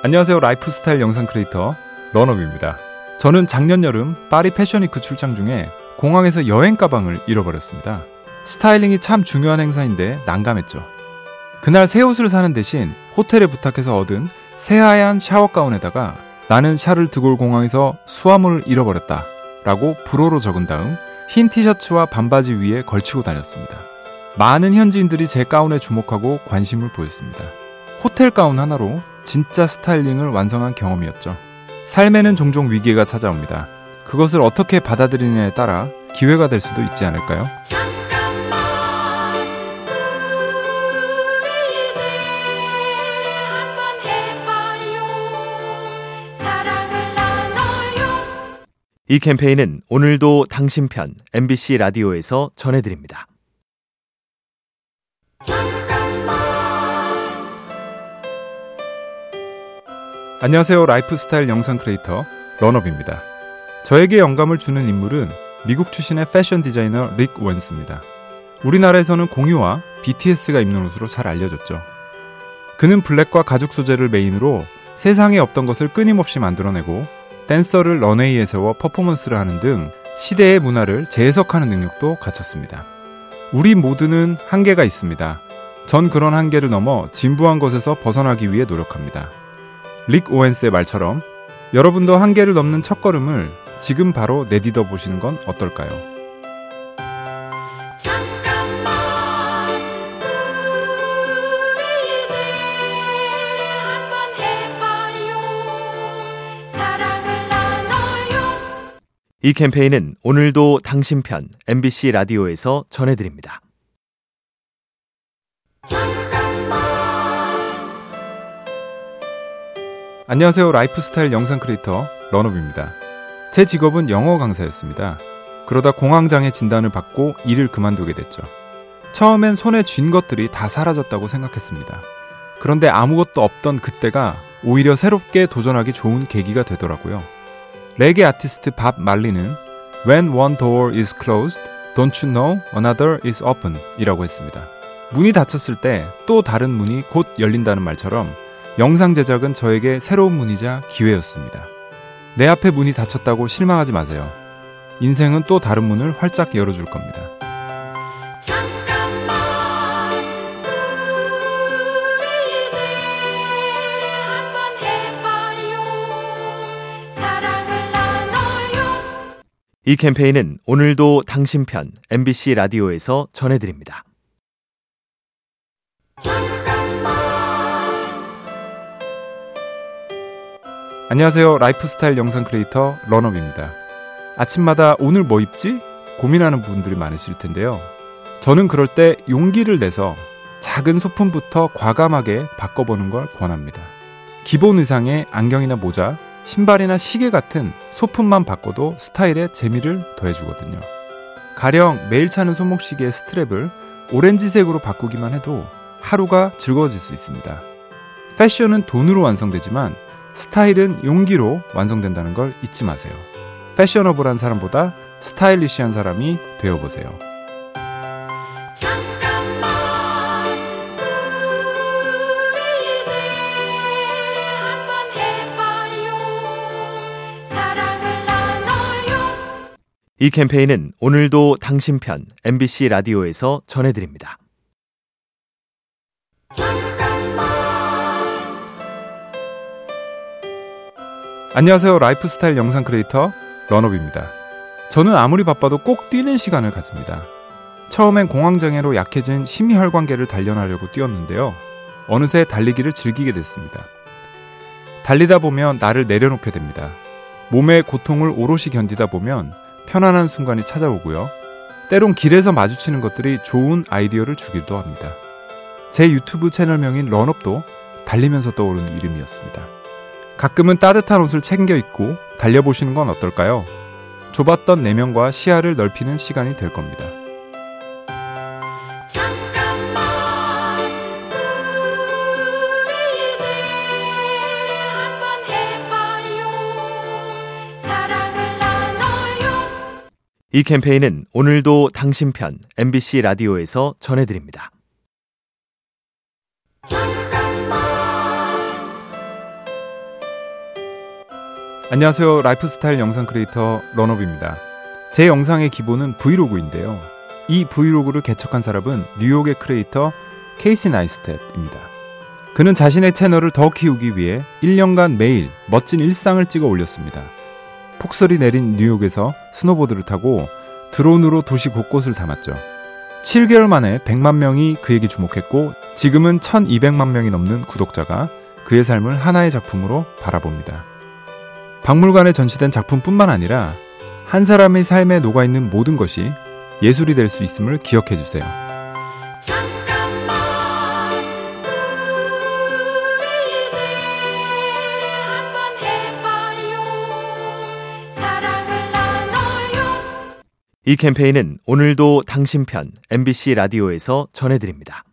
안녕하세요. 라이프스타일 영상 크리에이터 런업입니다. 저는 작년 여름 파리 패션위크 출장 중에 공항에서 여행 가방을 잃어버렸습니다. 스타일링이 참 중요한 행사인데 난감했죠. 그날 새 옷을 사는 대신 호텔에 부탁해서 얻은 새하얀 샤워 가운에다가 나는 샤를 드골 공항에서 수화물을 잃어버렸다 라고 불어로 적은 다음 흰 티셔츠와 반바지 위에 걸치고 다녔습니다. 많은 현지인들이 제 가운에 주목하고 관심을 보였습니다. 호텔 가운 하나로 진짜 스타일링을 완성한 경험이었죠. 삶에는 종종 위기가 찾아옵니다. 그것을 어떻게 받아들이느냐에 따라 기회가 될 수도 있지 않을까요? 이 캠페인은 오늘도 당신 편 MBC 라디오에서 전해드립니다. 안녕하세요. 라이프스타일 영상 크리에이터 런업입니다. 저에게 영감을 주는 인물은 미국 출신의 패션 디자이너 릭 오웬스입니다. 우리나라에서는 공유와 BTS가 입는 옷으로 잘 알려졌죠. 그는 블랙과 가죽 소재를 메인으로 세상에 없던 것을 끊임없이 만들어내고 댄서를 런웨이에 세워 퍼포먼스를 하는 등 시대의 문화를 재해석하는 능력도 갖췄습니다. 우리 모두는 한계가 있습니다. 전 그런 한계를 넘어 진부한 것에서 벗어나기 위해 노력합니다. 릭 오웬스의 말처럼 여러분도 한계를 넘는 첫걸음을 지금 바로 내디뎌 보시는 건 어떨까요? 이 캠페인은 오늘도 당신 편 MBC 라디오에서 전해드립니다. 안녕하세요. 라이프스타일 영상 크리에이터 런업입니다. 제 직업은 영어 강사였습니다. 그러다 공황장애 진단을 받고 일을 그만두게 됐죠. 처음엔 손에 쥔 것들이 다 사라졌다고 생각했습니다. 그런데 아무것도 없던 그때가 오히려 새롭게 도전하기 좋은 계기가 되더라고요. 레게 아티스트 밥 말리는 When one door is closed, don't you know another is open 이라고 했습니다. 문이 닫혔을 때 또 다른 문이 곧 열린다는 말처럼 영상 제작은 저에게 새로운 문이자 기회였습니다. 내 앞에 문이 닫혔다고 실망하지 마세요. 인생은 또 다른 문을 활짝 열어줄 겁니다. 이 캠페인은 오늘도 당신 편 MBC 라디오에서 전해드립니다. 안녕하세요. 라이프스타일 영상 크리에이터 런업입니다. 아침마다 오늘 뭐 입지? 고민하는 분들이 많으실 텐데요. 저는 그럴 때 용기를 내서 작은 소품부터 과감하게 바꿔보는 걸 권합니다. 기본 의상에 안경이나 모자, 신발이나 시계 같은 소품만 바꿔도 스타일에 재미를 더해주거든요. 가령 매일 차는 손목시계의 스트랩을 오렌지색으로 바꾸기만 해도 하루가 즐거워질 수 있습니다. 패션은 돈으로 완성되지만 스타일은 용기로 완성된다는 걸 잊지 마세요. 패셔너블한 사람보다 스타일리시한 사람이 되어보세요. 이 캠페인은 오늘도 당신 편 MBC 라디오에서 전해드립니다. 안녕하세요. 라이프스타일 영상 크리에이터 런업입니다. 저는 아무리 바빠도 꼭 뛰는 시간을 가집니다. 처음엔 공황장애로 약해진 심혈관계를 단련하려고 뛰었는데요. 어느새 달리기를 즐기게 됐습니다. 달리다 보면 나를 내려놓게 됩니다. 몸의 고통을 오롯이 견디다 보면 편안한 순간이 찾아오고요. 때론 길에서 마주치는 것들이 좋은 아이디어를 주기도 합니다. 제 유튜브 채널명인 런업도 달리면서 떠오르는 이름이었습니다. 가끔은 따뜻한 옷을 챙겨 입고 달려보시는 건 어떨까요? 좁았던 내면과 시야를 넓히는 시간이 될 겁니다. 이 캠페인은 오늘도 당신 편 MBC 라디오에서 전해드립니다. 안녕하세요. 라이프스타일 영상 크리에이터 런업입니다. 제 영상의 기본은 브이로그인데요. 이 브이로그를 개척한 사람은 뉴욕의 크리에이터 케이시 네이스탯입니다. 그는 자신의 채널을 더 키우기 위해 1년간 매일 멋진 일상을 찍어 올렸습니다. 폭설이 내린 뉴욕에서 스노보드를 타고 드론으로 도시 곳곳을 담았죠. 7개월 만에 100만 명이 그에게 주목했고 지금은 1200만 명이 넘는 구독자가 그의 삶을 하나의 작품으로 바라봅니다. 박물관에 전시된 작품뿐만 아니라 한 사람의 삶에 녹아있는 모든 것이 예술이 될 수 있음을 기억해 주세요. 잠깐만 우리 이제 한번 해봐요 사랑을 나눠요 이 캠페인은 오늘도 당신 편 MBC 라디오에서 전해드립니다.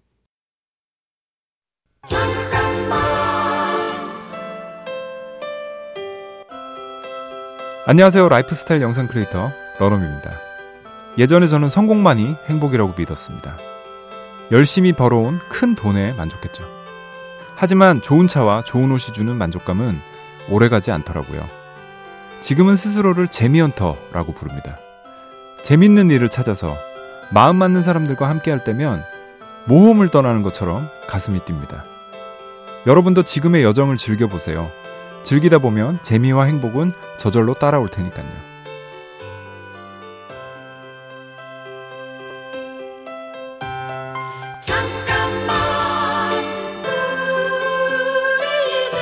안녕하세요. 라이프스타일 영상 크리에이터 런업입니다. 예전에 저는 성공만이 행복이라고 믿었습니다. 열심히 벌어온 큰 돈에 만족했죠. 하지만 좋은 차와 좋은 옷이 주는 만족감은 오래가지 않더라고요. 지금은 스스로를 재미헌터라고 부릅니다. 재밌는 일을 찾아서 마음 맞는 사람들과 함께 할 때면 모험을 떠나는 것처럼 가슴이 뜁니다. 여러분도 지금의 여정을 즐겨보세요. 즐기다 보면 재미와 행복은 저절로 따라올 테니까요. 잠깐만 우리 이제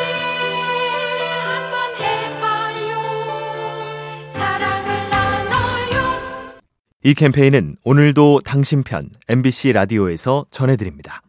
한번 해봐요 사랑을 나눠요 이 캠페인은 오늘도 당신 편 MBC 라디오에서 전해드립니다.